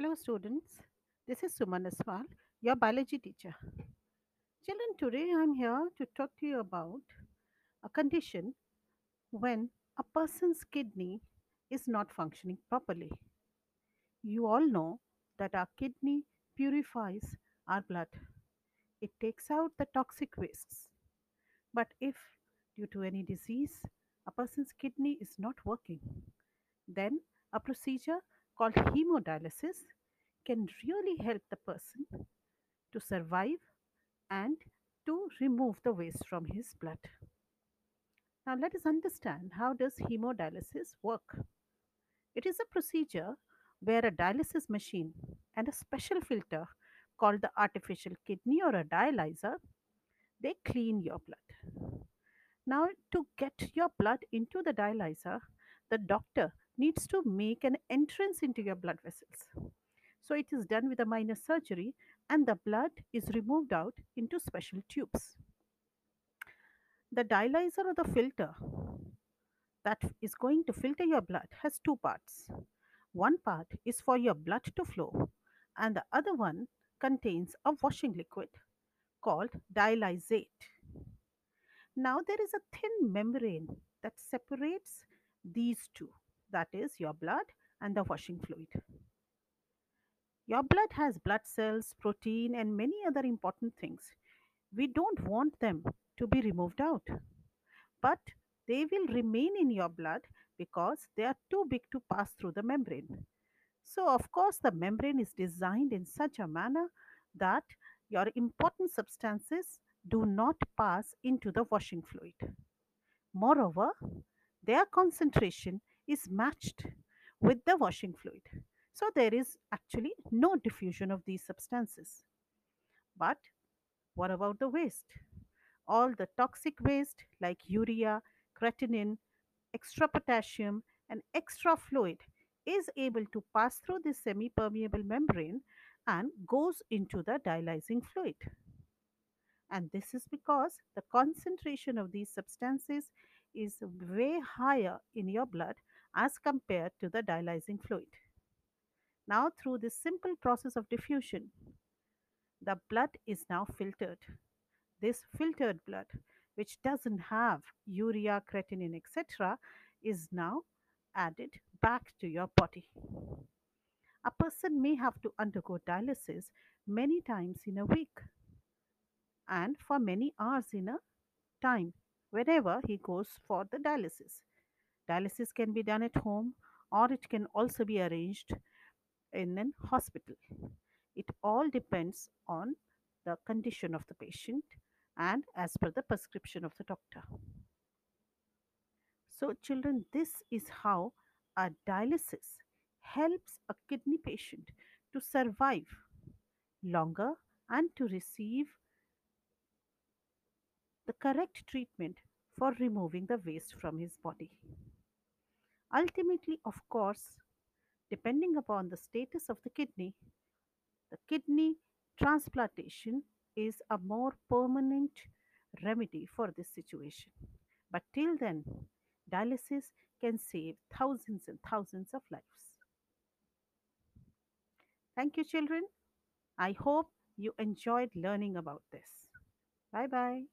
Hello, students. This is Suman Aswal, your biology teacher. Children, today I'm here to talk to you about a condition when a person's kidney is not functioning properly. You all know that our kidney purifies our blood, it takes out the toxic wastes. But if, due to any disease, a person's kidney is not working, then a procedure called hemodialysis can really help the person to survive and to remove the waste from his blood. Now let us understand how does hemodialysis work. It is a procedure where a dialysis machine and a special filter called the artificial kidney or a dialyzer they clean your blood. Now to get your blood into the dialyzer the doctor needs to make an entrance into your blood vessels. So it is done with a minor surgery and the blood is removed out into special tubes. The dialyzer or the filter that is going to filter your blood has two parts. One part is for your blood to flow, and the other one contains a washing liquid called dialysate. Now, there is a thin membrane that separates these two that is, your blood and the washing fluid. Your blood has blood cells, protein, and many other important things. We don't want them to be removed out, but they will remain in your blood because they are too big to pass through the membrane. So, of course, the membrane is designed in such a manner that your important substances do not pass into the washing fluid. Moreover, their concentration is matched with the washing fluid. So, there is actually no diffusion of these substances. But what about the waste? All the toxic waste like urea, creatinine, extra potassium, and extra fluid is able to pass through this semi permeable membrane and goes into the dialyzing fluid. And this is because the concentration of these substances is way higher in your blood as compared to the dialyzing fluid. Now, through this simple process of diffusion, the blood is now filtered. This filtered blood, which doesn't have urea, creatinine, etc., is now added back to your body. A person may have to undergo dialysis many times in a week and for many hours in a time whenever he goes for the dialysis. Dialysis can be done at home or it can also be arranged in an hospital. It all depends on the condition of the patient and as per the prescription of the doctor. So, children, this is how a dialysis helps a kidney patient to survive longer and to receive the correct treatment for removing the waste from his body. Ultimately, of course, depending upon the status of the kidney, the kidney transplantation is a more permanent remedy for this situation. But till then, dialysis can save thousands and thousands of lives. Thank you, children. I hope you enjoyed learning about this. Bye bye.